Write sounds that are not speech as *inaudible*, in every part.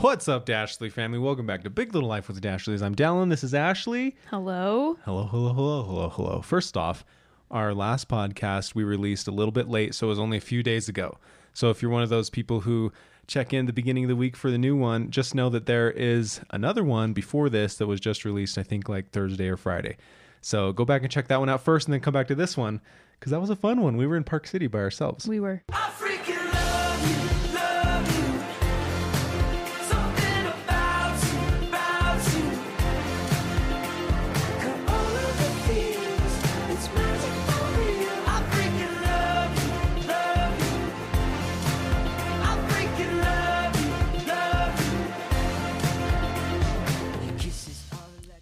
What's up, Dashley family? Welcome back to Big Little Life with the Dashleys. I'm Dallin. This is Ashley. Hello. Hello, hello, hello, hello, hello. First off, our last podcast we released a little bit late, so it was only a few days ago. So if you're one of those people who check in the beginning of the week for the new one, just know that there is another one before this that was just released, I think like Thursday or Friday. So go back and check that one out first and then come back to this one because that was a fun one. We were in Park City by ourselves. We were.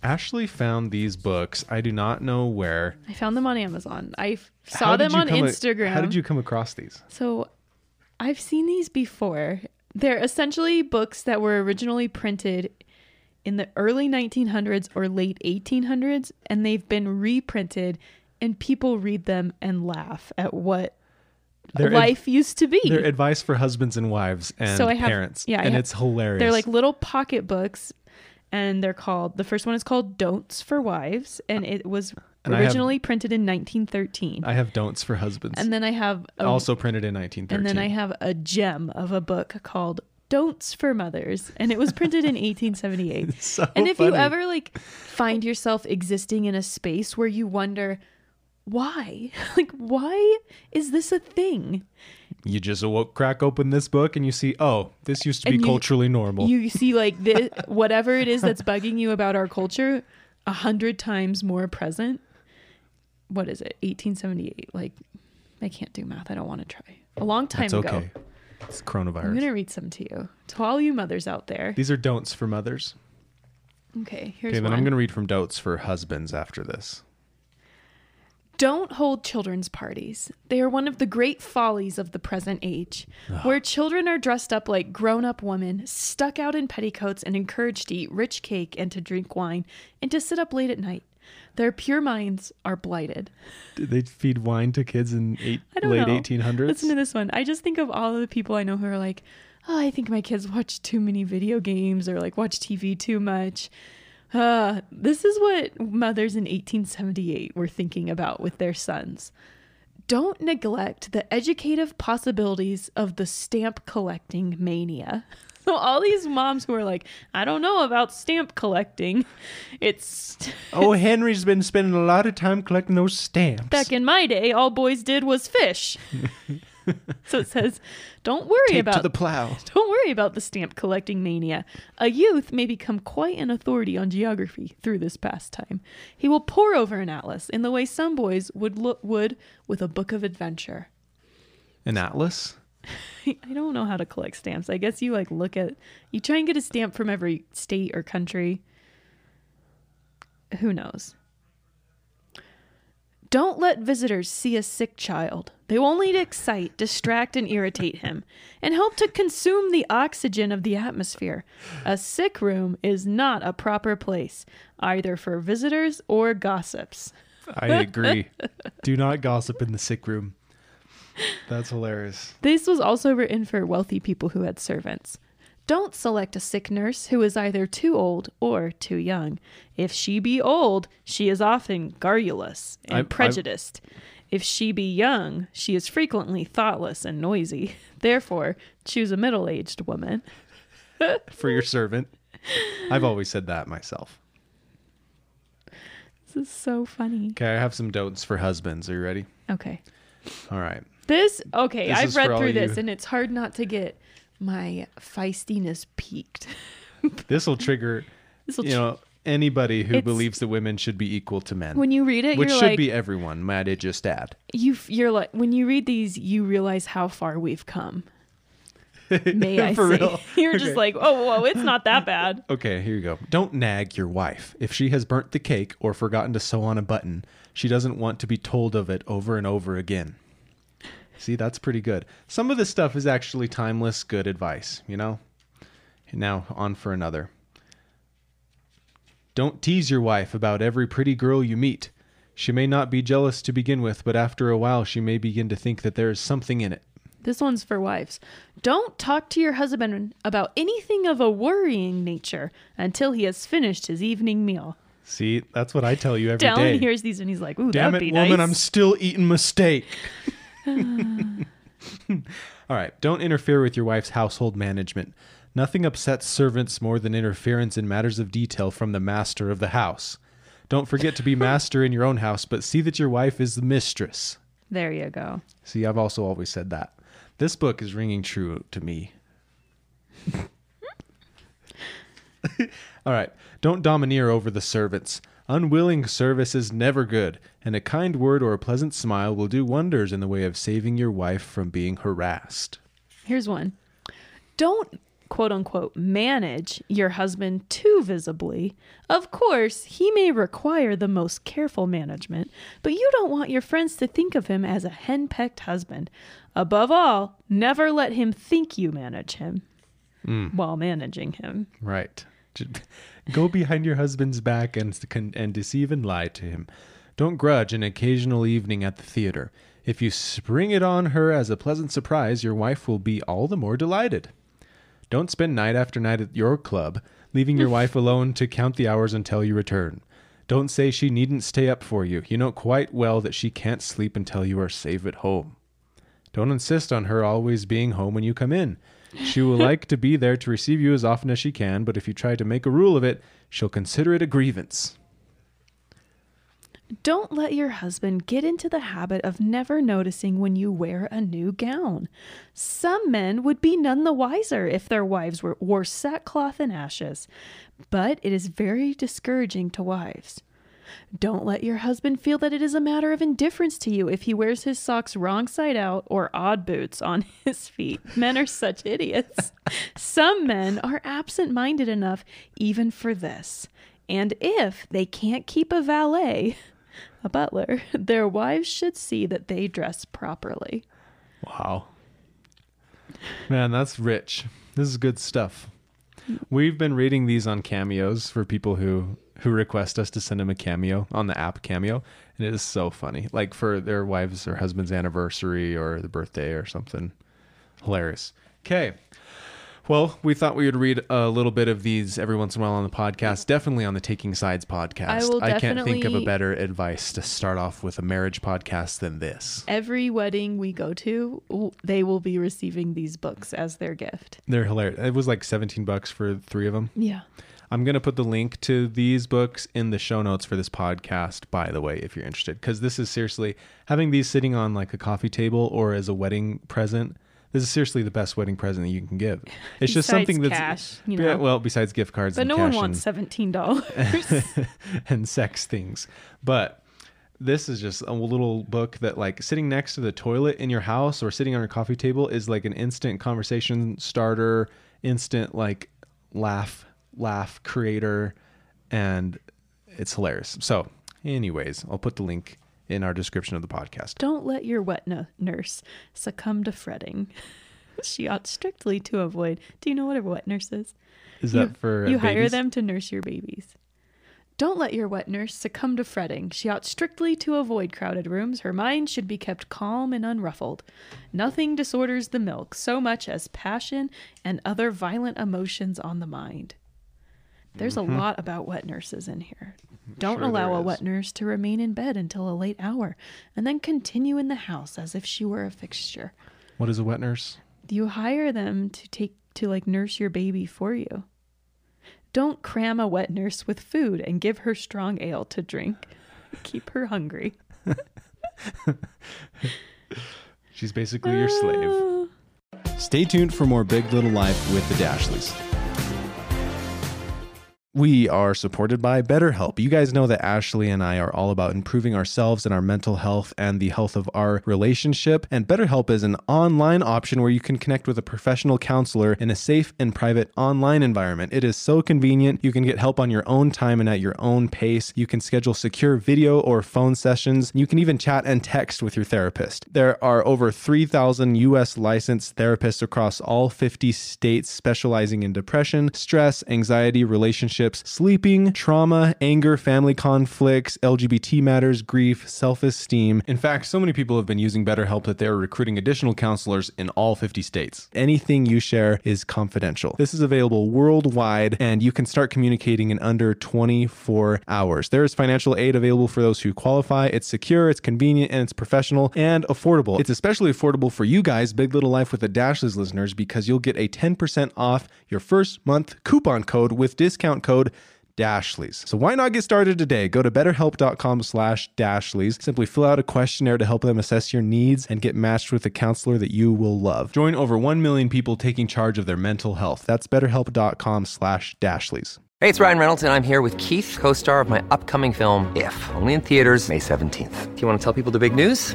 Ashley found these books. I do not know where. I found them on Amazon. I f- saw them on come a- Instagram. how did you come across these? So I've seen these before. They're essentially books that were originally printed in the early 1900s or late 1800s, and they've been reprinted, and people read them and laugh at what They're ad- life used to be. They're advice for husbands and wives and So I have- parents. yeah, and have- it's hilarious. They're like little pocket books, and they're called. The first one is called "Don'ts for Wives," and it was And I have- originally printed in 1913. I have don'ts for husbands. and then I have a, also printed in 1913. and then I have a gem of a book called "Don'ts for Mothers," and it was printed in *laughs* 1878. so and if you ever like find yourself existing in a space where you wonder why, *laughs* like why is this a thing? You just awoke, crack open this book and you see, oh, this used to be you- culturally normal. You see like this, whatever it is that's bugging you about our culture, a hundred times more present. What is it? 1878. Like, I can't do math. I don't want to try. A long time That's ago. okay. It's coronavirus. I'm gonna read some to you. To all you mothers out there. These are don'ts for mothers. Okay, here's Okay, then one. I'm going to read from don'ts for husbands after this. Don't hold children's parties. They are one of the great follies of the present age, ah. where children are dressed up like grown up women, stuck out in petticoats, and encouraged to eat rich cake and to drink wine and to sit up late at night. Their pure minds are blighted. Did they feed wine to kids in eight, late know. 1800s? Listen to this one. I just think of all of the people I know who are like, oh, I think my kids watch too many video games or like watch TV too much. Uh, this is what mothers in 1878 were thinking about with their sons. Don't neglect the educative possibilities of the stamp collecting mania. So *laughs* all these moms who are like, I don't know about stamp collecting. It's oh, *laughs* Henry's been spending a lot of time collecting those stamps. back in my day, all boys did was fish. *laughs* *laughs* so it says, don't worry Take about to the plow. *laughs* don't worry about the stamp collecting mania. A youth may become quite an authority on geography through this pastime. He will pore over an atlas in the way some boys would look would with a book of adventure. An atlas? *laughs* I don't know how to collect stamps. I guess you like look at you try and get a stamp from every state or country. Who knows? Don't let visitors see a sick child. They will only excite, distract, and irritate him, and help to consume the oxygen of the atmosphere. A sick room is not a proper place, either for visitors or gossips. I agree. *laughs* Do not gossip in the sick room. That's hilarious. This was also written for wealthy people who had servants. Don't select a sick nurse who is either too old or too young. If she be old, she is often garrulous and I've- prejudiced. If she be young, she is frequently thoughtless and noisy. *laughs* Therefore, choose a middle aged woman. *laughs* For your servant. I've always said that myself. This is so funny. Okay, I have some don'ts for husbands. Are you ready? Okay. All right. This, okay, This I've read through this you- and it's hard not to get my feistiness peaked. *laughs* This will trigger, This will you know, anybody who It's- believes that women should be equal to men. when you read it, which you're should like, be everyone, might I just add. you f- you're like when you read these you realize how far we've come *laughs* may i For say real? *laughs* you're Okay. just like oh whoa it's not that bad Okay, here you go. Don't nag your wife. If she has burnt the cake or forgotten to sew on a button, she doesn't want to be told of it over and over again. See, that's pretty good. Some of this stuff is actually timeless, good advice, you know? Now, on for another. Don't tease your wife about every pretty girl you meet. She may not be jealous to begin with, but after a while she may begin to think that there is something in it. This one's for wives. Don't talk to your husband about anything of a worrying nature until he has finished his evening meal. See, that's what I tell you every day. Dallin hears these and he's like, "Ooh, Damn it, woman, nice." I'm still eating my steak. *laughs* *laughs* All right, don't interfere with your wife's household management. Nothing upsets servants more than interference in matters of detail from the master of the house. Don't forget to be *laughs* master in your own house, but see that your wife is the mistress. there you go. See, I've also always said that. This book is ringing true to me. *laughs* All right. Don't domineer over the servants. Unwilling service is never good, and a kind word or a pleasant smile will do wonders in the way of saving your wife from being harassed. Here's one. Don't quote unquote manage your husband too visibly. Of course, he may require the most careful management, but you don't want your friends to think of him as a henpecked husband. Above all, never let him think you manage him hmm. while managing him. Right. Go behind your husband's back and, and deceive and lie to him. Don't grudge an occasional evening at the theater. If you spring it on her as a pleasant surprise, your wife will be all the more delighted. Don't spend night after night at your club, leaving your wife alone to count the hours until you return. Don't say she needn't stay up for you. You know quite well that she can't sleep until you are safe at home. Don't insist on her always being home when you come in. She will like to be there to receive you as often as she can, but if you try to make a rule of it, she'll consider it a grievance. Don't let your husband get into the habit of never noticing when you wear a new gown. Some men would be none the wiser if their wives were, wore sackcloth and ashes, but it is very discouraging to wives. Don't let your husband feel that it is a matter of indifference to you if he wears his socks wrong side out or odd boots on *laughs* his feet. Men are such idiots. Some men are absent minded enough even for this. And if they can't keep a valet, a butler, *laughs* their wives should see that they dress properly. Wow. Man, that's rich. This is good stuff. We've been reading these on cameos for people who who request us to send them a cameo on the app Cameo, and it is so funny. Like for their wives or husband's anniversary or the birthday or something. Hilarious. Okay. Well, we thought we would read a little bit of these every once in a while on the podcast. Definitely on the Taking Sides podcast. I will can't think of a better advice to start off with a marriage podcast than this. Every wedding we go to, they will be receiving these books as their gift. They're hilarious. It was like 17 bucks for three of them. Yeah. I'm going to put the link to these books in the show notes for this podcast, by the way, if you're interested. Because this is seriously having these sitting on like a coffee table or as a wedding present. This is seriously the best wedding present that you can give. *laughs* It's just something that's cash, you know. well, besides gift cards But no one wants and, seventeen *laughs* dollars. and sex things. But this is just a little book that like sitting next to the toilet in your house or sitting on your coffee table is like an instant conversation starter, instant like laugh laugh creator and it's hilarious. So, anyways, I'll put the link in our description of the podcast. Don't let your wet nu- nurse succumb to fretting. *laughs* she ought strictly to avoid. Do you know what a wet nurse is? Is you, that for uh, you hire them to nurse your babies? Don't let your wet nurse succumb to fretting. She ought strictly to avoid crowded rooms. Her mind should be kept calm and unruffled. Nothing disorders the milk so much as passion and other violent emotions on the mind. There's a lot about wet nurses in here. Don't Mm-hmm. Sure allow a wet nurse to remain in bed until a late hour and then continue in the house as if she were a fixture. What is a wet nurse? You hire them to take to like nurse your baby for you. Don't cram a wet nurse with food and give her strong ale to drink. Keep her hungry. *laughs* She's basically your slave. Ah. Stay tuned for more Big Little Life with the Dashleys. We are supported by BetterHelp. You guys know that Ashley and I are all about improving ourselves and our mental health and the health of our relationship. And BetterHelp is an online option where you can connect with a professional counselor in a safe and private online environment. It is so convenient. You can get help on your own time and at your own pace. You can schedule secure video or phone sessions. You can even chat and text with your therapist. There are over 3,000 US licensed therapists across all 50 states specializing in depression, stress, anxiety, relationships relationships, sleeping, trauma, anger, family conflicts, LGBT matters, grief, self esteem. In fact, so many people have been using BetterHelp that they're recruiting additional counselors in all 50 states. Anything you share is confidential. This is available worldwide, and you can start communicating in under 24 hours. There is financial aid available for those who qualify. It's secure, it's convenient, and it's professional and affordable. It's especially affordable for you guys, Big Little Life with the Dashleys listeners, because you'll get a 10% off your first month coupon code with discount code Dashleys. So why not get started today? Go to betterhelp.com slash Dashleys. Simply fill out a questionnaire to help them assess your needs and get matched with a counselor that you will love. Join over 1 million people taking charge of their mental health. That's betterhelp.com slash Dashleys. Hey, it's Ryan Reynolds, and I'm here with Keith, co star of my upcoming film, If, only in theaters, May 17th. Do you want to tell people the big news?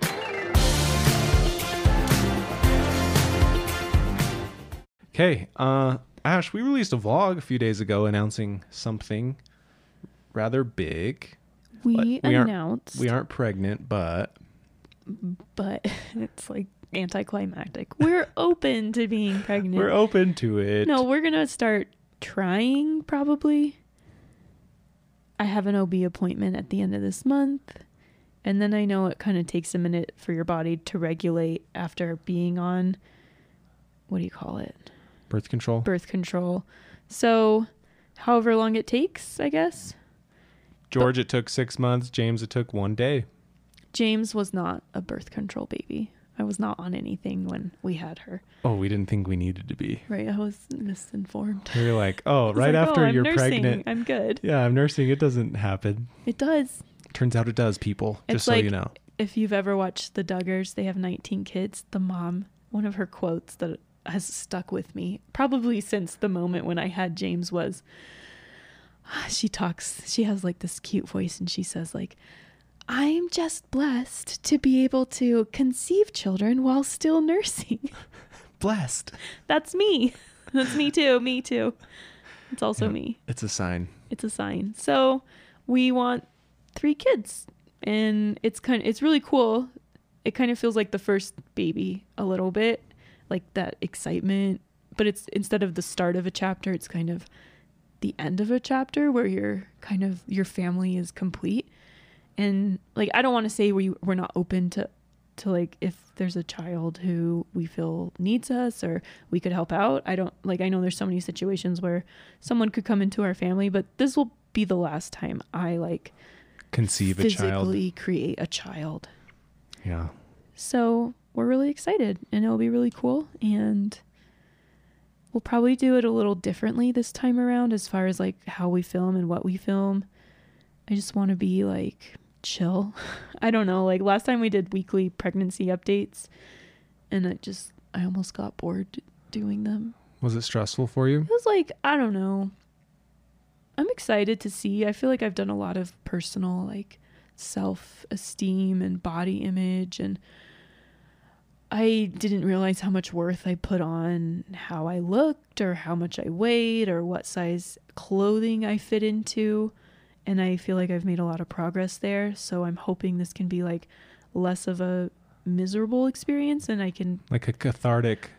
Okay, uh, Ash, we released a vlog a few days ago announcing something rather big. We, we aren't- announced, We aren't pregnant, but but *laughs* it's like anticlimactic. We're *laughs* open to being pregnant. we're open to it. No, we're gonna start trying probably. I have an OB appointment at the end of this month. And then I know it kind of takes a minute for your body to regulate after being on what do you call it? Birth control. Birth control. So, however long it takes, I guess. George, it took six months. James, it took one day. James was not a birth control baby. I was not on anything when we had her. Oh, we didn't think we needed to be. Right? I was misinformed. We were like, *laughs* oh, right like, after "Oh, I'm you're nursing. pregnant. I'm good. Yeah, I'm nursing. It doesn't happen. It does. Turns out it does, people. It's Just so like you know. if you've ever watched the Duggars, they have 19 kids. The mom, one of her quotes that has stuck with me, probably since the moment when I had James, was *sighs* she talks, she has like this cute voice and she says, like, I'm just blessed to be able to conceive children while still nursing. *laughs* Blessed. That's me. That's me too. Me too. It's also me. It's a sign. it's a sign. So we want three kids, and it's kind. of, it's really cool. It kind of feels like the first baby a little bit, like that excitement. But it's instead of the start of a chapter, it's kind of the end of a chapter where you're kind of your family is complete. And like I don't want to say we we're not open to to like if there's a child who we feel needs us or we could help out. I don't like I know there's so many situations where someone could come into our family, but this will be the last time I like Conceive a child. physically create a child. Yeah. So we're really excited and it'll be really cool and we'll probably do it a little differently this time around as far as like how we film and what we film. I just want to be like chill. *laughs* I don't know, like last time we did weekly pregnancy updates and it just I almost got bored doing them. Was it stressful for you? It was like, I don't know. I'm excited to see. I feel like I've done a lot of personal like self-esteem and body image and I didn't realize how much worth I put on how I looked or how much I weighed or what size clothing I fit into. And I feel like I've made a lot of progress there. So I'm hoping this can be like less of a miserable experience and I can like a cathartic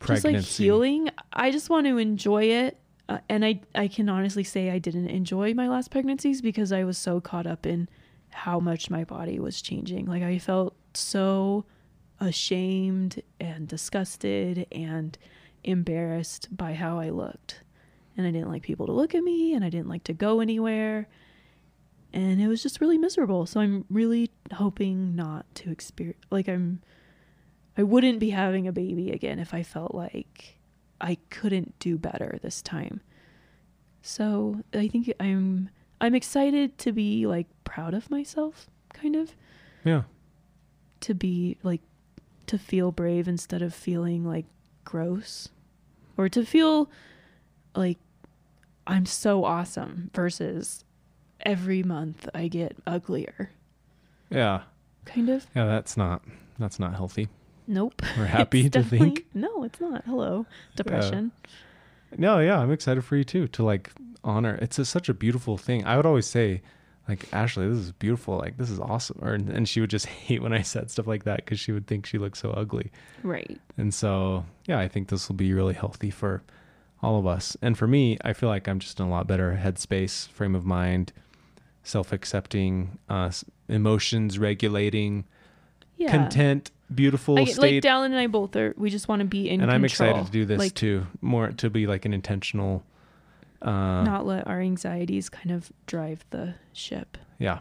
pregnancy. just like healing. I just want to enjoy it. Uh, and I I can honestly say I didn't enjoy my last pregnancies because I was so caught up in how much my body was changing. Like I felt so ashamed and disgusted and embarrassed by how I looked. And I didn't like people to look at me and I didn't like to go anywhere. And it was just really miserable. So I'm really hoping not to experience like I'm I wouldn't be having a baby again if I felt like I couldn't do better this time. So I think I'm I'm excited to be like proud of myself, kind of Yeah. to be like to feel brave instead of feeling like gross or to feel like I'm so awesome versus every month I get uglier. Yeah. Kind of. Yeah, that's not that's not healthy. Nope. We're *laughs* happy to think. No, it's not. Hello. Depression. No, yeah, I'm excited for you too to like honor. It's a, such a beautiful thing. I would always say, like Ashley, this is beautiful. Like this is awesome. Or and she would just *laughs* hate when I said stuff like that because she would think she looked so ugly. Right. And so, yeah, I think this will be really healthy for all of us. And for me, I feel like I'm just in a lot better headspace, frame of mind, self-accepting, uh, emotions regulating, Yeah. content, beautiful I, state. like Dallin and I both are. We just want to be in and I'm excited to do this like, too. More to be like an intentional. Uh, Not let our anxieties kind of drive the ship. Yeah.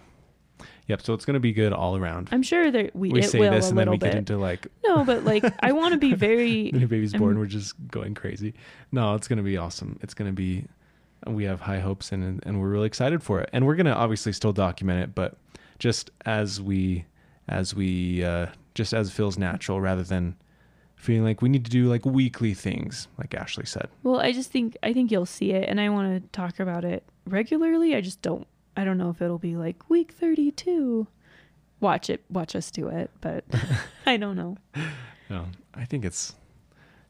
Yep. So it's going to be good all around. I'm sure that we, we it say will this a and then we bit. get into like no, but like *laughs* I want to be very. *laughs* the new baby's born. We're just going crazy. No, it's going to be awesome. It's going to be. We have high hopes and and we're really excited for it. And we're going to obviously still document it, but just as we as we uh, just as it feels natural, rather than feeling like we need to do like weekly things, like Ashley said. Well, I just think I think you'll see it, and I want to talk about it regularly. I just don't. I don't know if it'll be like week 32. Watch it. Watch us do it, but *laughs* *laughs* I don't know. No, I think it's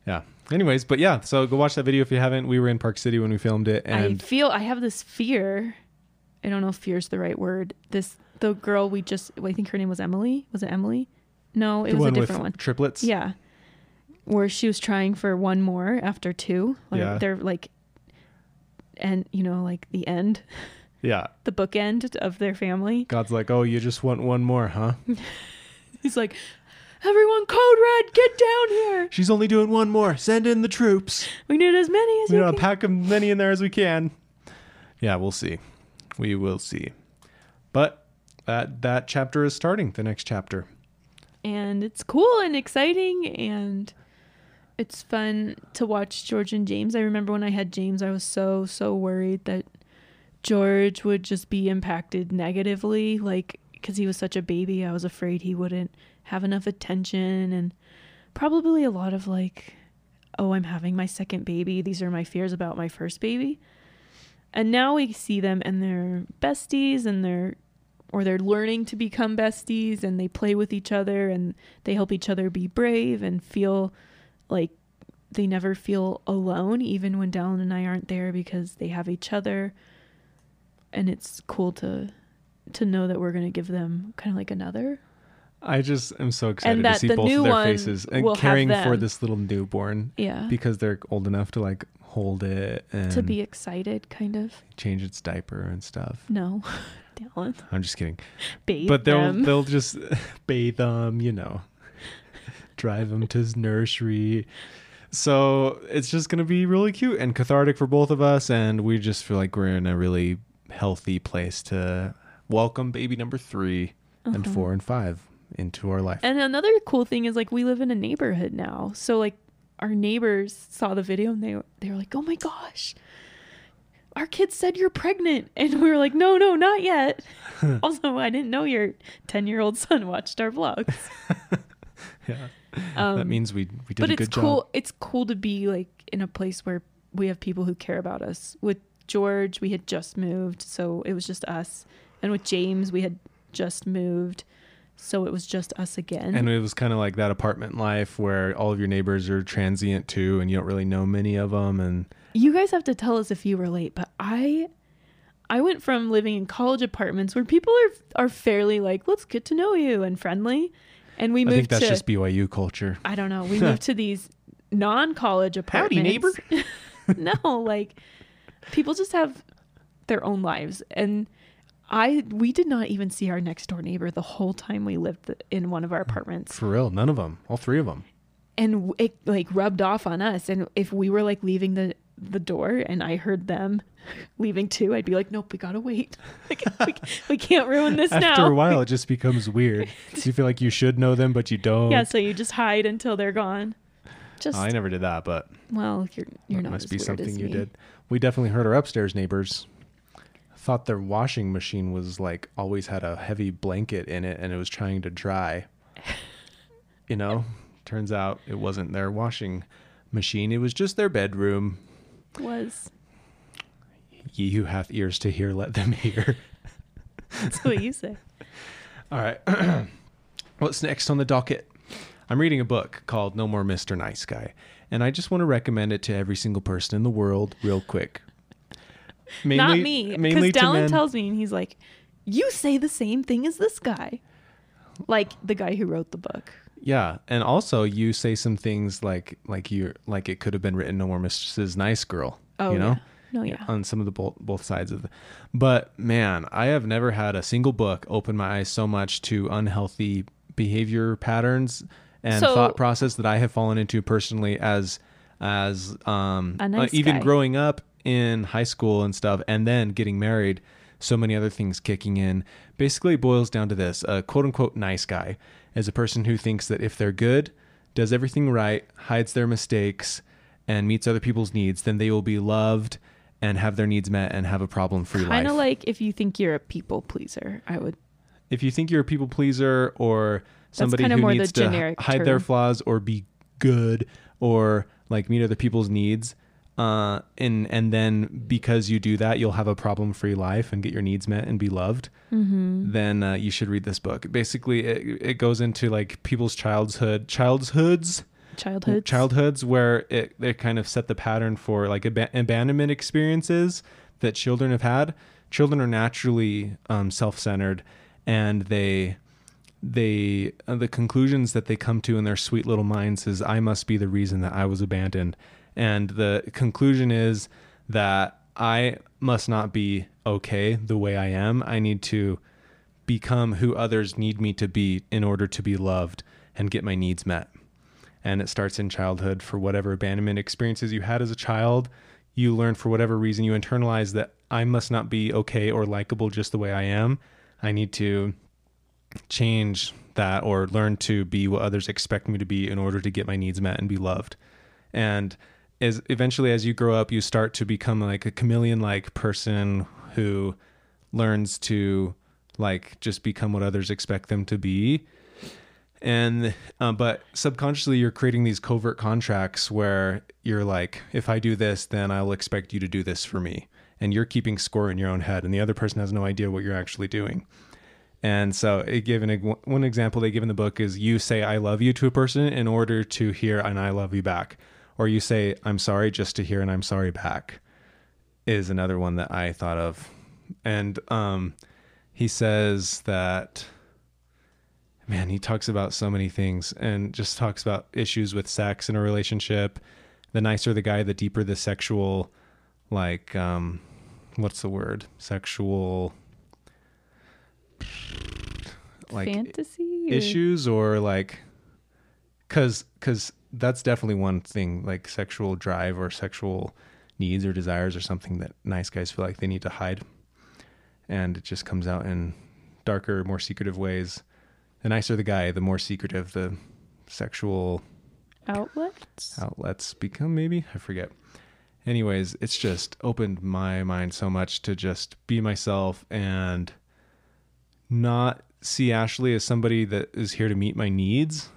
yeah. Anyways, but yeah, so go watch that video if you haven't. We were in Park City when we filmed it, and I feel I have this fear. I don't know if fear is the right word. This the girl we just I think her name was Emily. Was it Emily? No, it was a different with one. triplets. Yeah. Where she was trying for one more after two. Like Yeah. they're like and you know, like the end, yeah. *laughs* the bookend of their family. God's like, oh, you just want one more, huh? *laughs* He's like, Everyone code red, get down here. She's only doing one more. Send in the troops. We need as many as We you want can. pack as many in there as we can. Yeah, we'll see. We will see. But that that chapter is starting. The next chapter. and it's cool and exciting and it's fun to watch George and James. I remember when I had James, I was so so worried that George would just be impacted negatively like because he was such a baby. I was afraid he wouldn't have enough attention and probably a lot of like oh, I'm having my second baby. These are my fears about my first baby. And now we see them and they're besties and they're or they're learning to become besties and they play with each other and they help each other be brave and feel like they never feel alone even when Dallin and I aren't there because they have each other. And it's cool to to know that we're going to give them kind of like another. I just am so excited to see both of their faces and caring for this little newborn yeah. because they're old enough to like hold it and to be excited kind of? change its diaper and stuff. no. *laughs* Dallin I'm just kidding. bathe but they'll them. they'll just *laughs* bathe them, you know, drive him to his nursery. So it's just gonna be really cute and cathartic for both of us, and we just feel like we're in a really healthy place to welcome baby number 3 and four and five into our life. Uh-huh. And another cool thing is like we live in a neighborhood now. So like our neighbors saw the video and they they were like, "Oh my gosh. Our kids said you're pregnant." *laughs* And we were like, "No, no, not yet." *laughs* also, I didn't know your 10-year-old son watched our vlogs. *laughs* yeah, Um, that means we we did but a it's good cool job. it's cool to be like in a place where we have people who care about us. With George, we had just moved, so it was just us. And with James, we had just moved, so it was just us again. And it was kind of like that apartment life where all of your neighbors are transient too, and you don't really know many of them. And You guys have to tell us if you relate, but I I went from living in college apartments where people are are fairly like, let's get to know you and friendly. And we I moved think that's to just BYU culture. I don't know. We *laughs* moved to these non-college apartments. Howdy, neighbor. *laughs* no, like people just have their own lives, and I we did not even see our next door neighbor the whole time we lived in one of our mm. apartments, For real, none of them, all three of them. and it like rubbed off on us. And if we were like leaving the the door, and I heard them *laughs* leaving too, I'd be like, "Nope, we gotta wait. *laughs* Like, we, we can't ruin this After now." a while, it *laughs* just becomes weird. you feel like you should know them, but you don't. yeah, so you just hide until they're gone. Just I never did that, but well, you're you're not must as be weird something as you me. did. We definitely heard our upstairs neighbors thought their washing machine was like always had a heavy blanket in it and it was trying to dry. you know, turns out it wasn't their washing machine, it was just their bedroom. Was Ye who hath ears to hear, let them hear. that's what you say. *laughs* All right. *clears throat* What's next on the docket? I'm reading a book called No More Mr. Nice Guy, and I just want to recommend it to every single person in the world real quick. Mainly, not me. Because Dallin men. tells me, and he's like, "You say the same thing as this guy, like the guy who wrote the book." Yeah, and also you say some things like like you like it could have been written No More Mrs. Nice Girl. Oh, you know. yeah. No, yeah. On some of the both both sides of the, but man, I have never had a single book open my eyes so much to unhealthy behavior patterns and So- thought process that I have fallen into personally as as um A nice uh, even guy. growing up in high school and stuff and then getting married so many other things kicking in basically boils down to this a quote unquote nice guy is a person who thinks that if they're good does everything right hides their mistakes and meets other people's needs then they will be loved and have their needs met and have a problem free life Kind of like if you think you're a people pleaser, I would. if you think you're a people pleaser or somebody who needs to hide their flaws or be good or like meet other people's needs uh and and then because you do that you'll have a problem free life and get your needs met and be loved Mm-hmm. then uh, you should read this book basically it, it goes into like people's childhood childhoods Childhood. childhoods where it, it kind of set the pattern for like ab- abandonment experiences that children have had children are naturally um, self-centered and they they uh, the conclusions that they come to in their sweet little minds is i must be the reason that i was abandoned and the conclusion is that i must not be okay the way i am. I need to become who others need me to be in order to be loved and get my needs met. And it starts in childhood. For whatever abandonment experiences you had as a child you learn for whatever reason you internalize that i must not be okay or likable just the way i am. I need to change that or learn to be what others expect me to be in order to get my needs met and be loved. And as eventually as you grow up you start to become like a chameleon like person who learns to like just become what others expect them to be. And uh, but subconsciously you're creating these covert contracts where you're like if i do this then i'll expect you to do this for me. And you're keeping score in your own head and the other person has no idea what you're actually doing. And so it given one example they give in the book is you say i love you to a person in order to hear an i love you back or you say i'm sorry just to hear and i'm sorry back is another one that i thought of and um he says that man, he talks about so many things and just talks about issues with sex in a relationship. The nicer the guy, the deeper the sexual, like, um, what's the word? Sexual, like Fantasy or- issues or like, cause, cause that's definitely one thing, like sexual drive or sexual needs or desires or something that nice guys feel like they need to hide. And it just comes out in darker, more secretive ways the nicer the guy, the more secretive the sexual outlets. outlets become, maybe? I forget. Anyways, it's just opened my mind so much to just be myself and not see Ashley as somebody that is here to meet my needs,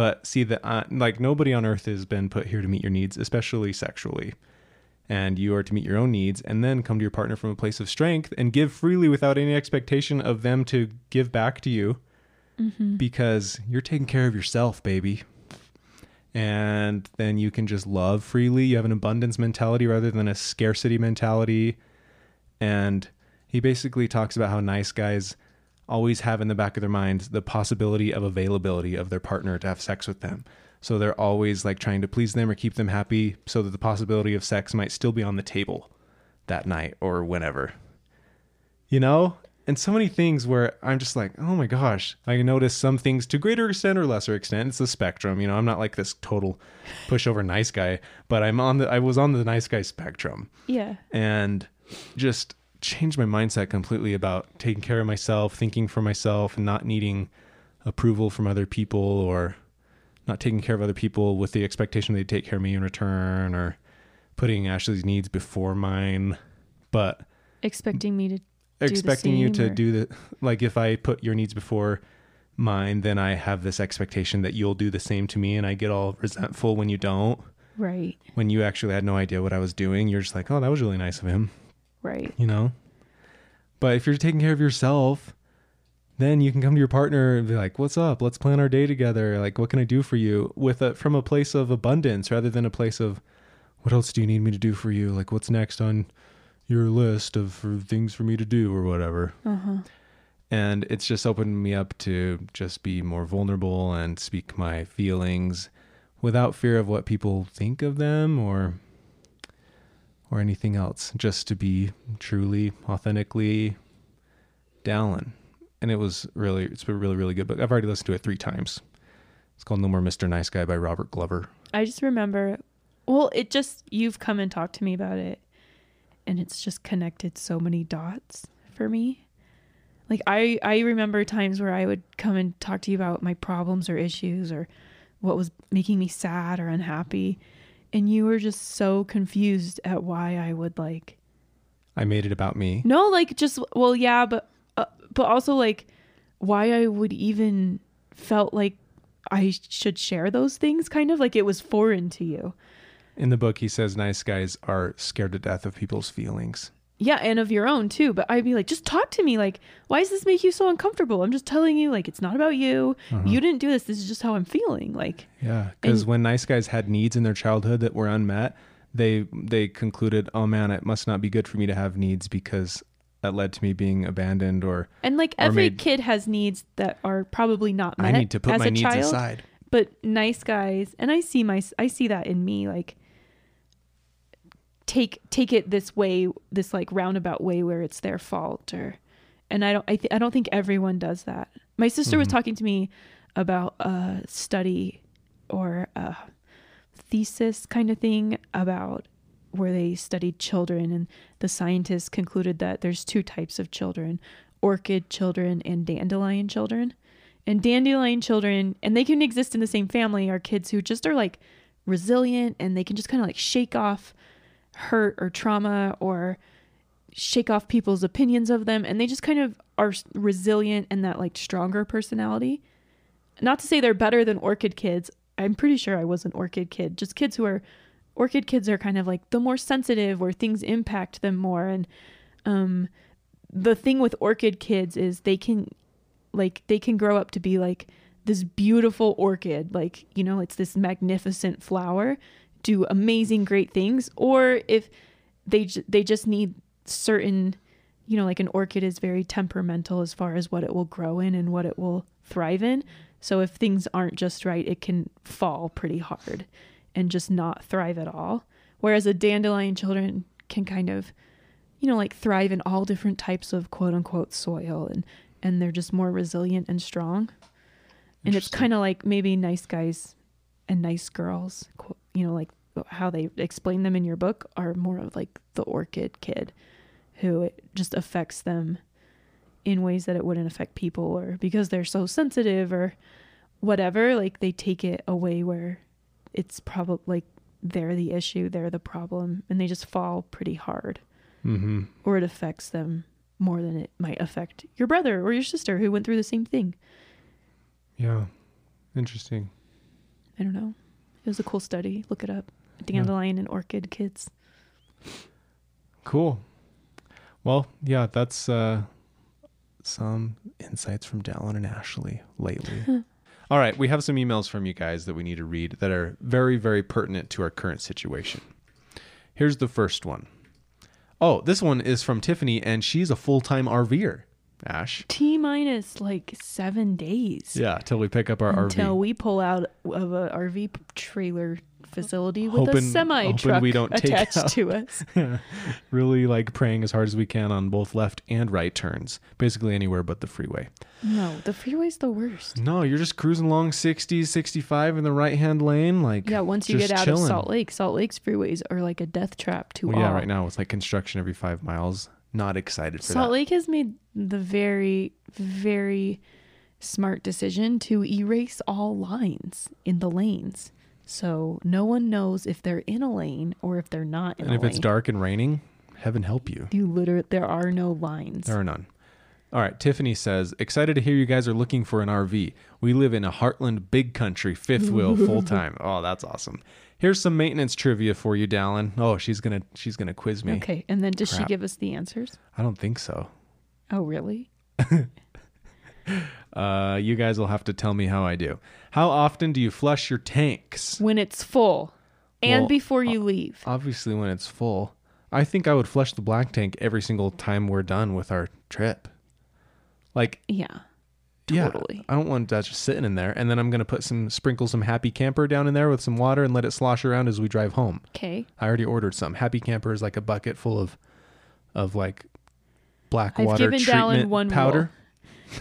but see that I, uh, like nobody on earth has been put here to meet your needs, especially sexually. And you are to meet your own needs and then come to your partner from a place of strength and give freely without any expectation of them to give back to you mm-hmm. because you're taking care of yourself, baby. And then you can just love freely. You have an abundance mentality rather than a scarcity mentality. And he basically talks about how nice guys always have in the back of their minds the possibility of availability of their partner to have sex with them. So they're always like trying to please them or keep them happy so that the possibility of sex might still be on the table that night or whenever. You know? And so many things where I'm just like, oh my gosh, I notice some things to greater extent or lesser extent. It's a spectrum. You know, I'm not like this total pushover nice guy, but I'm on the I was on the nice guy spectrum Yeah. and just changed my mindset completely about taking care of myself, thinking for myself, and not needing approval from other people or not taking care of other people with the expectation they'd take care of me in return or putting Ashley's needs before mine. But Expecting me to expecting you to or- do the like if I put your needs before mine, then I have this expectation that you'll do the same to me and I get all resentful when you don't. Right. When you actually had no idea what I was doing, you're just like, "Oh, that was really nice of him." Right. you know. But if you're taking care of yourself, then you can come to your partner and be like, "What's up? Let's plan our day together. Like, what can I do for you?" With a from a place of abundance rather than a place of, "What else do you need me to do for you? Like, what's next on your list of things for me to do or whatever." Uh-huh. And it's just opened me up to just be more vulnerable and speak my feelings without fear of what people think of them or or anything else, just to be truly, authentically Dallin. And it was really, it's a really, really good book. I've already listened to it three times. It's called No More Mr. Nice Guy by Robert Glover. I just remember, well, it just, you've come and talked to me about it, and it's just connected so many dots for me. Like, I, I remember times where I would come and talk to you about my problems or issues or what was making me sad or unhappy. And you were just so confused at why I would like, I made it about me. no, like just, well, yeah, but, uh, but also like why I would even felt like I should share those things kind of like it was foreign to you. In the book, he says nice guys are scared to death of people's feelings. Yeah, and of your own too. But I'd be like, just talk to me. Like, why does this make you so uncomfortable? I'm just telling you, like, it's not about you. Uh-huh. You didn't do this. This is just how I'm feeling. Like, Yeah, because when nice guys had needs in their childhood that were unmet, they they concluded, "Oh man, it must not be good for me to have needs because that led to me being abandoned or and like Or every made- kid has needs that are probably not met I need to put as my a needs child. aside." But nice guys, and I see my, I see that in me. Like, take take it this way, this like roundabout way where it's their fault, or, and I don't, I, th- I don't think everyone does that. My sister was mm-hmm. talking to me about a study or a thesis kind of thing about where they studied children and the scientists concluded that there's two types of children orchid children and dandelion children and dandelion children and they can exist in the same family are kids who just are like resilient and they can just kind of like shake off hurt or trauma or shake off people's opinions of them. And they just kind of are resilient and that like stronger personality. Not to say they're better than orchid kids. I'm pretty sure i was an orchid kid. Just kids who are orchid kids are kind of like the more sensitive where things impact them more. And um the thing with orchid kids is they can like they can grow up to be like this beautiful orchid like you know it's this magnificent flower do amazing great things or if they they just need certain you know like an orchid is very temperamental as far as what it will grow in and what it will thrive in. So if things aren't just right it can fall pretty hard and just not thrive at all. Whereas a dandelion children can kind of you know like thrive in all different types of quote unquote soil and and they're just more resilient and strong. And it's kind of like maybe nice guys and nice girls you know like how they explain them in your book are more of like the orchid kid who it just affects them in ways that it wouldn't affect people or because they're so sensitive or whatever like they take it away where it's probably like they're the issue they're the problem and they just fall pretty hard Mm-hmm. or it affects them more than it might affect your brother or your sister who went through the same thing Yeah, interesting. i don't know it was a cool study look it up dandelion and orchid kids Cool. Well, yeah, that's uh, some insights from Dallin and Ashley lately. *laughs* All right, we have some emails from you guys that we need to read that are very, very pertinent to our current situation. Here's the first one. Oh, this one is from Tiffany, and she's a full time RVer. Ash. T minus like seven days. Yeah, till we pick up our Until RV. we pull out of a RV trailer facility with a semi hoping truck we don't attached out- to *laughs* us. really like praying as hard as we can on both left and right turns, basically anywhere but the freeway. No, the freeway's the worst. No, you're just cruising along 60, 65 in the right hand lane. Like, Yeah, once you get out chilling. of Salt Lake, Salt Lake's freeways are like a death trap to Well, all. yeah, right now it's like construction every five miles. Not excited for Salt that. Lake has made the very, very smart decision to erase all lines in the lanes. So no one knows if they're in a lane or if they're not in and a if it's dark and raining, heaven help you. you literally there are no lines. There are none. All right, Tiffany says, excited to hear you guys are looking for an RV. We live in a Heartland big country, fifth wheel, *laughs* full time. Oh, that's awesome. Here's some maintenance trivia for you, Dallin. Oh, she's gonna she's gonna quiz me. Okay, and then does she give us the answers? I don't think so. Oh, really? *laughs* Uh, you guys will have to tell me how I do. How often do you flush your tanks? When it's full and Well, before you leave. Obviously, when it's full. I think I would flush the black tank every single time we're done with our trip. Like, yeah. Yeah, Totally. I don't want that just sitting in there. And then I'm gonna put some sprinkle some Happy Camper down in there with some water and let it slosh around as we drive home. Okay. I already ordered some. Happy Camper is like a bucket full of, of like, black I've water given treatment Dallin one powder. rule.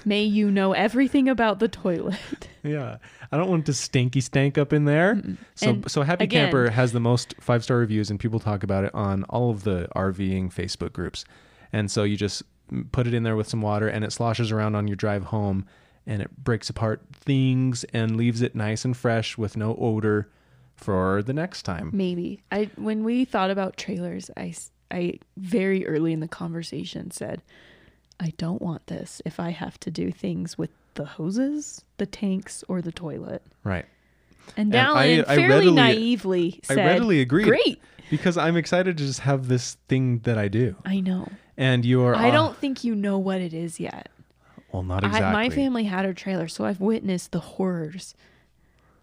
May you know everything about the toilet. *laughs* *laughs* Yeah, I don't want to stinky stank up in there. So, And so Happy again- Camper has the most five star reviews, and people talk about it on all of the RVing Facebook groups. And so you just put it in there with some water, and it sloshes around on your drive home, and it breaks apart things and leaves it nice and fresh with no odor for the next time. Maybe. I when we thought about trailers, I I very early in the conversation said, I don't want this if I have to do things with the hoses, the tanks, or the toilet. Right. And And I- Dallin I fairly readily- naively I readily agreed. Great. Because I'm excited to just have this thing that I do. I know. And you are. I uh, don't think you know what it is yet. Well, not exactly. I, my family had a trailer, so I've witnessed the horrors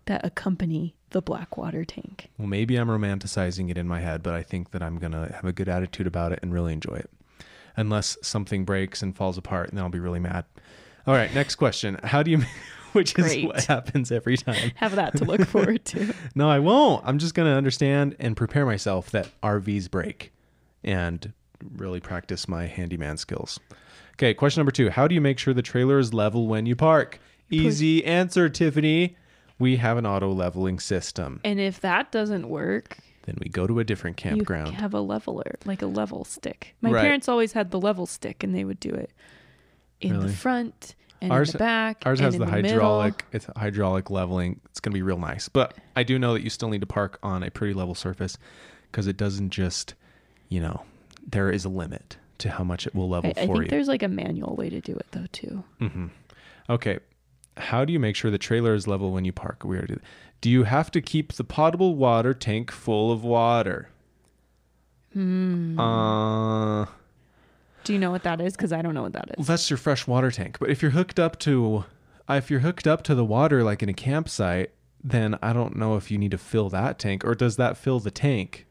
that accompany the Blackwater tank. Well, maybe I'm romanticizing it in my head, but I think that I'm going to have a good attitude about it and really enjoy it. Unless something breaks and falls apart, and then I'll be really mad. All right, next question. How do you, *laughs* which is Great. what happens every time. Have that to look forward to. *laughs* No, I won't. I'm just going to understand and prepare myself that RVs break and really practice my handyman skills. Okay, question number two. How do you make sure the trailer is level when you park? Easy answer, Tiffany. We have an auto leveling system. And if that doesn't work, Then we go to a different campground. You have a leveler, like a level stick. My Right. parents always had the level stick, and they would do it in Really? the front and ours in the back. ours and has in the, middle. hydraulic it's hydraulic leveling it's going to be real nice but i do know that you still need to park on a pretty level surface because it doesn't just you know there is a limit to how much it will level I, I for think you there's like a manual way to do it though too. okay how do you make sure the trailer is level when you park we already do you have to keep the potable water tank full of water Hmm. uh Do you know what that is? Because I don't know what that is. Well, that's your fresh water tank. But if you're hooked up to, uh, if you're hooked up to the water like in a campsite, then I don't know if you need to fill that tank or does that fill the tank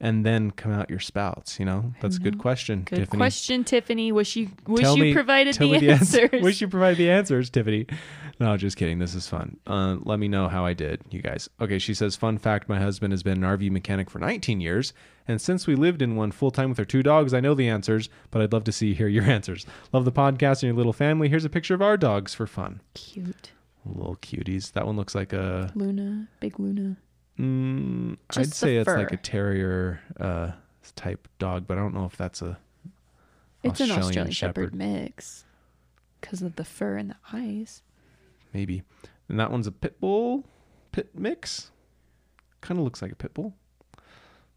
and then come out your spouts? You know, that's a good question, Good Tiffany. question, Tiffany. Wish you wish Tell you me- provided the answers. *laughs* Wish you provided the answers, Tiffany. No, just kidding. This is fun. Uh, let me know how I did, you guys. Okay, she says, fun fact my husband has been an RV mechanic for 19 years. And since we lived in one full time with our two dogs, I know the answers, but I'd love to see hear your *laughs* answers. Love the podcast and your little family. Here's a picture of our dogs for fun. Cute Little cuties. That one looks like a. Luna, big Luna. Mm, I'd say it's like a terrier uh, type dog, but I don't know if that's a. It's an Australian Australian Shepherd, Shepherd. mix because of the fur and the eyes. maybe. And that one's a pit bull pit mix. Kind of looks like a pit bull.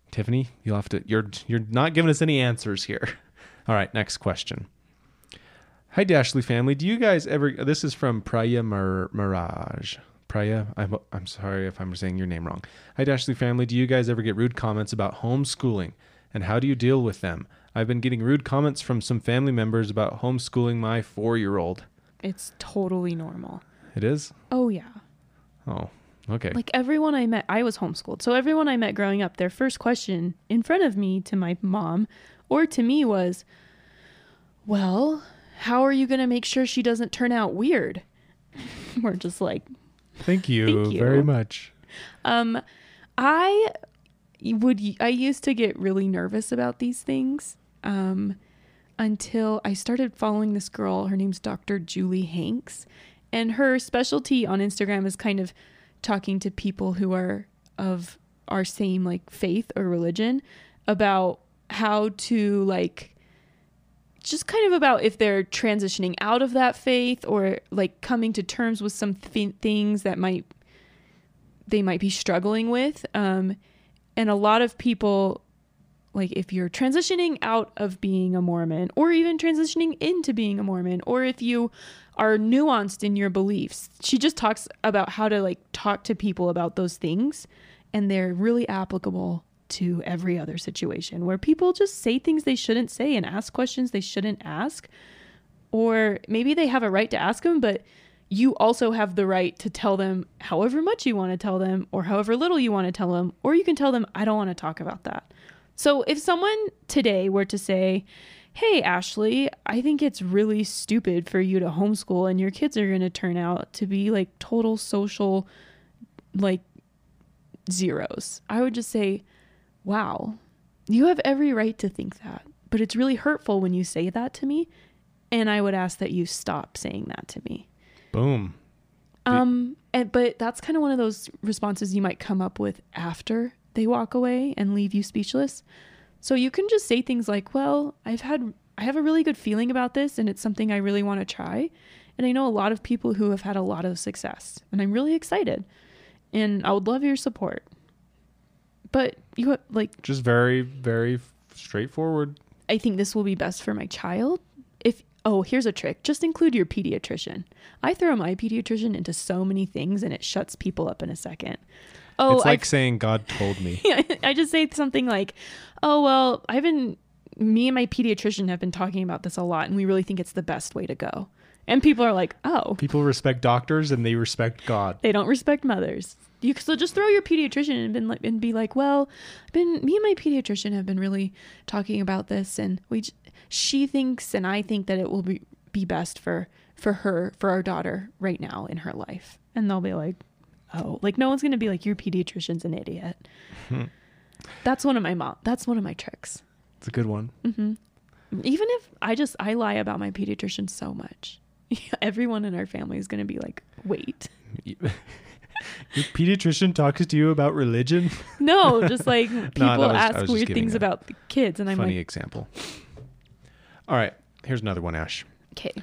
Tiffany, you'll have to. You're you're not giving us any answers here. *laughs* All right, next question. Hi, Dashley family. Do you guys ever? This is from Praya Mir- Mirage. Praya, I'm I'm sorry if I'm saying your name wrong. Hi, Dashley family. Do you guys ever get rude comments about homeschooling, and how do you deal with them? I've been getting rude comments from some family members about homeschooling my four-year-old. It's totally normal. It is. Oh yeah. Oh, okay. Like everyone I met, I was homeschooled. So everyone I met growing up, their first question in front of me to my mom or to me was, Well, how are you going to make sure she doesn't turn out weird? *laughs* We're just like, Thank you, Thank you. very much. um, I would I used to get really nervous about these things um, until I started following this girl. Her name's Dr. Julie Hanks, and her specialty on Instagram is kind of talking to people who are of our same like faith or religion about how to like just kind of about if they're transitioning out of that faith or like coming to terms with some th- things that might they might be struggling with. Um and a lot of people like if you're transitioning out of being a mormon or even transitioning into being a mormon or if you are nuanced in your beliefs she just talks about how to like talk to people about those things and they're really applicable to every other situation where people just say things they shouldn't say and ask questions they shouldn't ask. Or maybe they have a right to ask them but you also have the right to tell them however much you want to tell them or however little you want to tell them or you can tell them i don't want to talk about that. So if someone today were to say hey ashley i think it's really stupid for you to homeschool and your kids are going to turn out to be like total social like zeros i would just say wow you have every right to think that but it's really hurtful when you say that to me and i would ask that you stop saying that to me Boom. um, and, but that's kind of one of those responses you might come up with after they walk away and leave you speechless. So you can just say things like, "Well, I've had I have a really good feeling about this and it's something I really want to try. And I know a lot of people who have had a lot of success, and I'm really excited. And I would love your support." But you ha- like Just very, very straightforward. I think this will be best for my child. If oh, here's a trick. Just include your pediatrician. I throw my pediatrician into so many things and it shuts people up in a second. Oh, it's like I've- saying God told me. *laughs* I just say something like, "Oh, well, I've been me and my pediatrician have been talking about this a lot and we really think it's the best way to go." And people are like, "Oh, People respect doctors and they respect God. they don't respect mothers. You so just throw your pediatrician and been like and be like, well, I've been me and my pediatrician have been really talking about this, and we she thinks and I think that it will be be best for for her for our daughter right now in her life, and they'll be like, oh, like no one's gonna be like your pediatrician's an idiot. Hmm. that's one of my mom. That's one of my tricks. It's a good one. Mm-hmm. Even if I just I lie about my pediatrician so much, *laughs* everyone in our family is gonna be like, wait. *laughs* Your pediatrician talks to you about religion. No, just like *laughs* people I was- ask weird things about the kids, and I'm Funny like, example. All right, here's another one, Ash. okay,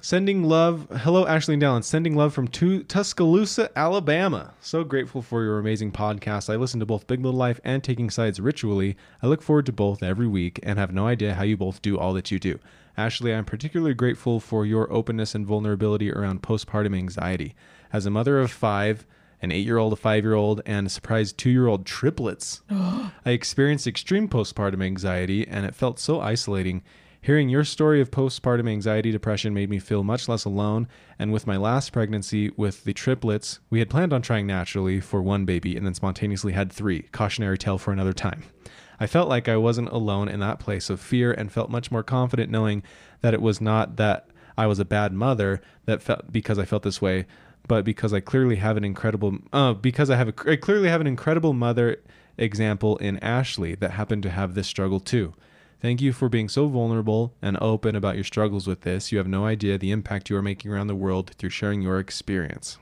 Sending love. Hello, Ashley and Dallin. Sending love from tu- Tuscaloosa, Alabama. So grateful for your amazing podcast. I listen to both Big Little Life and Taking Sides ritually. I look forward to both every week and have no idea how you both do all that you do. Ashley, I'm particularly grateful for your openness and vulnerability around postpartum anxiety. As a mother of five, an eight year old, a five year old, and a surprise two year old triplets, *gasps* I experienced extreme postpartum anxiety and it felt so isolating. Hearing your story of postpartum anxiety depression made me feel much less alone. And with my last pregnancy with the triplets, we had planned on trying naturally for one baby and then spontaneously had three. Cautionary tale for another time. I felt like I wasn't alone in that place of fear and felt much more confident knowing that it was not that I was a bad mother that felt because I felt this way, but because I clearly have an incredible uh, because I have a I clearly have an incredible mother example in Ashley that happened to have this struggle too. Thank you for being so vulnerable and open about your struggles with this. You have no idea the impact you are making around the world through sharing your experience.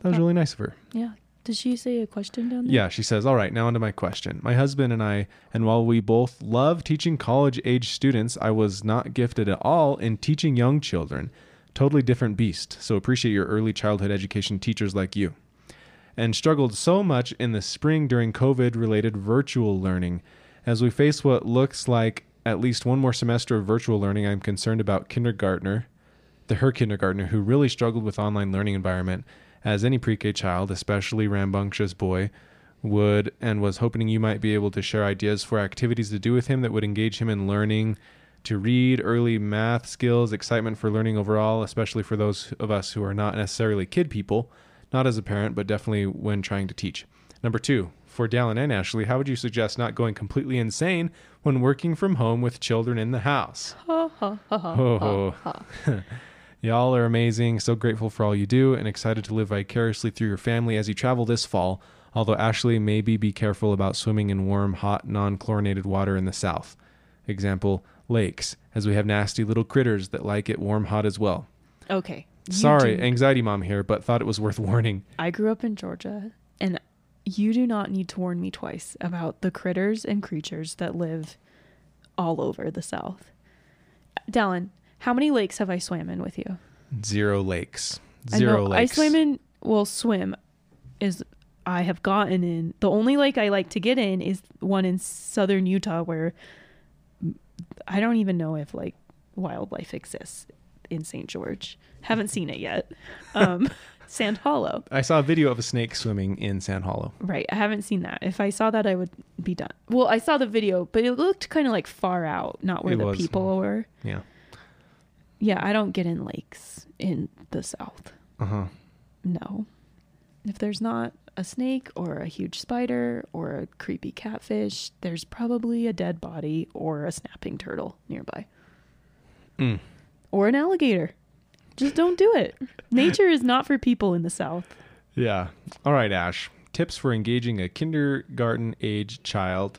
That was really nice of her. yeah. Did she say a question down there? Yeah, she says, All right, now onto my question. My husband and I, and while we both love teaching college age students, I was not gifted at all in teaching young children. Totally different beast. So appreciate your early childhood education teachers like you. And struggled so much in the spring during COVID related virtual learning. As we face what looks like at least one more semester of virtual learning, I'm concerned about kindergartner, the her kindergartner who really struggled with online learning environment as any pre-K child, especially rambunctious boy, would and was hoping you might be able to share ideas for activities to do with him that would engage him in learning to read, early math skills, excitement for learning overall, especially for those of us who are not necessarily kid people, not as a parent, but definitely when trying to teach. Number two, for Dallin and Ashley, how would you suggest not going completely insane when working from home with children in the house? *laughs* Oh, *laughs* Y'all are amazing. So grateful for all you do and excited to live vicariously through your family as you travel this fall. Although, Ashley, maybe be careful about swimming in warm, hot, non chlorinated water in the south. Example, lakes, as we have nasty little critters that like it warm, hot as well. Okay. Sorry, do- anxiety mom here, but thought it was worth *laughs* warning. I grew up in Georgia, and you do not need to warn me twice about the critters and creatures that live all over the South. Dallin, how many lakes have I swam in with you? Zero lakes. I Zero know lakes. I swam in. Well, swim is I have gotten in. The only lake I like to get in is one in southern Utah, where I don't even know if like wildlife exists in St. George. Haven't seen it yet. *laughs* Um, Sand Hollow. I saw a video of a snake swimming in Sand Hollow. Right. I haven't seen that. If I saw that, I would be done. Well, I saw the video, but it looked kind of like far out, not where It the was. people were. Yeah. Yeah, I don't get in lakes in the South. Uh huh. No. If there's not a snake or a huge spider or a creepy catfish, there's probably a dead body or a snapping turtle nearby. Mm. Or an alligator. Just don't do it. *laughs* Nature is not for people in the South. Yeah. All right, Ash. Tips for engaging a kindergarten age child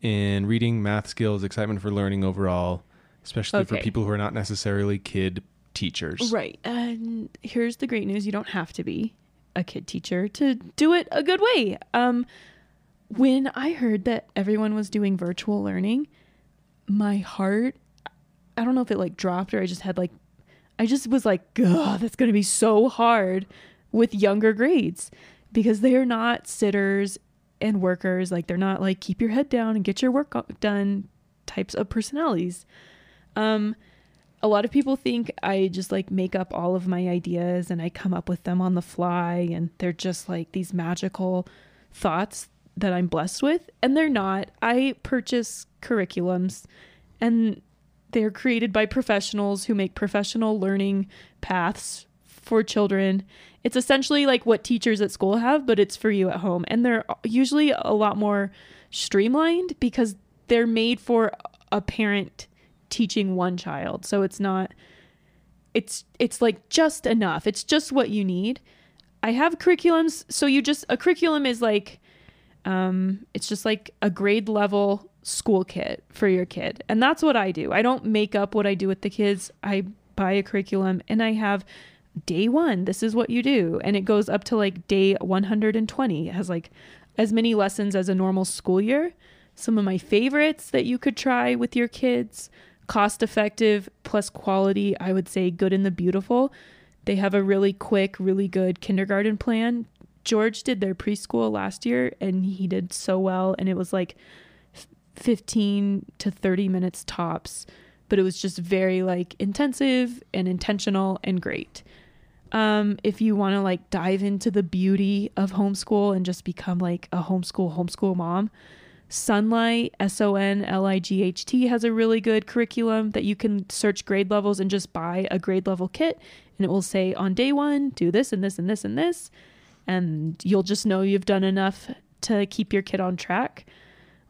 in reading, math skills, excitement for learning overall, especially for people who are not necessarily kid teachers. Right. And here's the great news you don't have to be a kid teacher to do it a good way. Um when I heard that everyone was doing virtual learning, my heart I don't know if it like dropped or I just had like I just was like, God, that's gonna be so hard with younger grades because they are not sitters and workers. Like they're not like keep your head down and get your work done types of personalities. Um a lot of people think I just like make up all of my ideas and I come up with them on the fly and they're just like these magical thoughts that I'm blessed with and they're not. I purchase curriculums and they're created by professionals who make professional learning paths for children. It's essentially like what teachers at school have, but it's for you at home. And they're usually a lot more streamlined because they're made for a parent teaching one child. So it's not it's it's like just enough. It's just what you need. I have curriculums, so you just a curriculum is like um it's just like a grade level school kit for your kid. And that's what I do. I don't make up what I do with the kids. I buy a curriculum and I have day 1, this is what you do, and it goes up to like day 120. It has like as many lessons as a normal school year. Some of my favorites that you could try with your kids, cost effective plus quality, I would say good and the beautiful. They have a really quick, really good kindergarten plan. George did their preschool last year and he did so well and it was like 15 to 30 minutes tops, but it was just very like intensive and intentional and great. Um, if you want to like dive into the beauty of homeschool and just become like a homeschool homeschool mom, Sonlight, S O N L I G H T, has a really good curriculum that you can search grade levels and just buy a grade level kit. And it will say on day one, do this and this and this and this. And you'll just know you've done enough to keep your kid on track.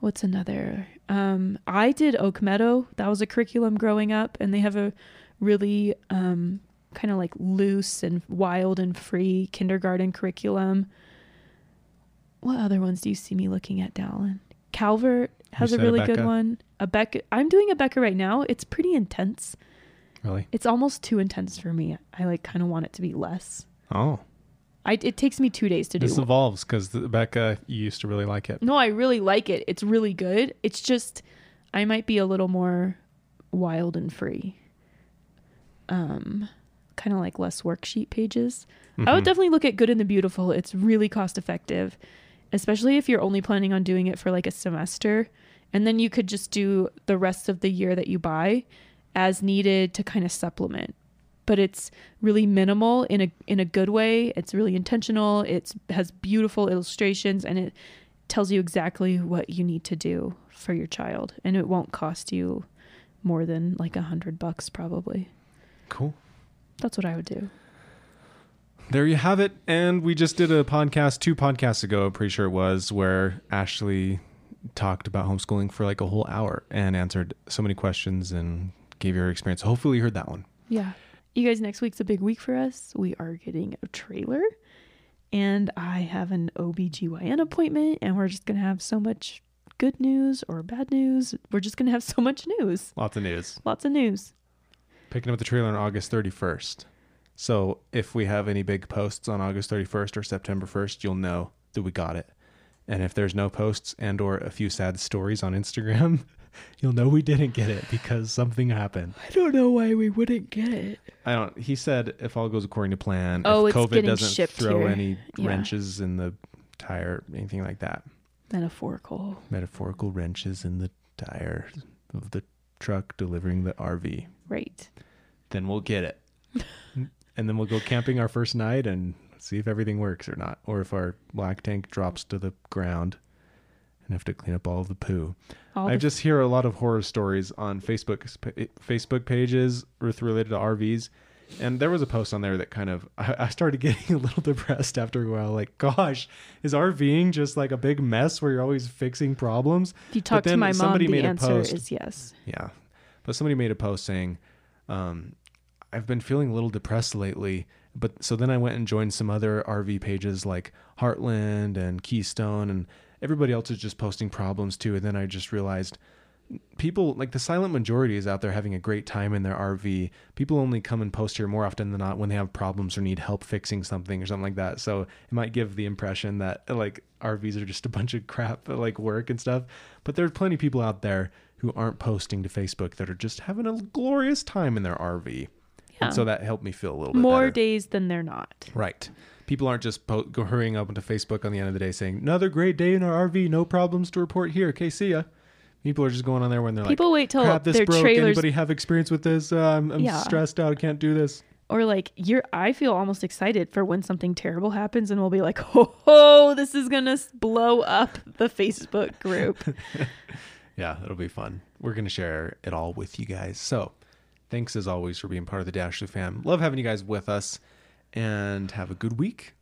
What's another? Um, I did Oak Meadow. That was a curriculum growing up, and they have a really um, kind of like loose and wild and free kindergarten curriculum. What other ones do you see me looking at, Dallin? Calvert has a really good one. Abeka, I'm doing Abeka right now. It's pretty intense. Really? It's almost too intense for me. I like kind of want it to be less. Oh. I, it takes me two days to This do. This evolves because Becca, you used to really like it. No, I really like it. It's really good. It's just I might be a little more wild and free. Um kind of like less worksheet pages. I would definitely look at Good and the Beautiful. It's really cost effective, especially if you're only planning on doing it for like a semester and then you could just do the rest of the year that you buy as needed to kind of supplement but it's really minimal in a in a good way. It's really intentional. It has beautiful illustrations and it tells you exactly what you need to do for your child and it won't cost you more than like a hundred bucks probably. Cool. That's what I would do. There you have it. And we just did a podcast two podcasts ago, I'm pretty sure it was, where Ashley talked about homeschooling for like a whole hour and answered so many questions and gave her experience. Hopefully you heard that one. Yeah. You guys, next week's a big week for us. We are getting a trailer, and I have an OBGYN appointment, and we're just going to have so much good news or bad news. We're just going to have so much news. Lots of news. Lots of news. Picking up the trailer on August 31st. So if we have any big posts on August 31st or September 1st, you'll know that we got it. And if there's no posts and or a few sad stories on Instagram, *laughs* you'll know we didn't get it because something happened. I don't know why we wouldn't get it. I don't. He said if all goes according to plan, Oh, if COVID doesn't throw here. any Yeah. wrenches in the tire, anything like that, Metaphorical. metaphorical wrenches in the tire of the truck delivering the RV, Right. then we'll get it, *laughs* and then we'll go camping our first night and see if everything works or not, or if our black tank drops to the ground and have to clean up all of the poo. All I the- just hear a lot of horror stories on Facebook Facebook pages with related to RVs, and there was a post on there that kind of I, I started *laughs* getting a little depressed after a while. Like, gosh, is RVing just like a big mess where you're always fixing problems? If you But talk to my mom, somebody the made a answer post- is yes. Yeah, but somebody made a post saying, um, "I've been feeling a little depressed lately." But so then I went and joined some other RV pages like Heartland and Keystone, and everybody else is just posting problems too. And then I just realized people like the silent majority is out there having a great time in their RV. People only come and post here more often than not when they have problems or need help fixing something or something like that. So it might give the impression that like RVs are just a bunch of crap like work and stuff. But there are plenty of people out there who aren't posting to Facebook that are just having a glorious time in their RV. Yeah. And so that helped me feel a little bit More better. days than they're not. Right. People aren't just po- go hurrying up into Facebook on the end of the day saying, another great day in our RV, no problems to report here. Okay, see ya. People are just going on there when they're People like, wait till crap, this their broke. trailers- Anybody have experience with this? Uh, I'm, I'm Yeah. stressed out. I can't do this. Or like you're I feel almost excited for when something terrible happens and we'll be like, "Oh, oh this is going to blow up the Facebook group." *laughs* Yeah, it'll be fun. We're going to share it all with you guys. So thanks as always for being part of the Dashley fam. Love having you guys with us and have a good week.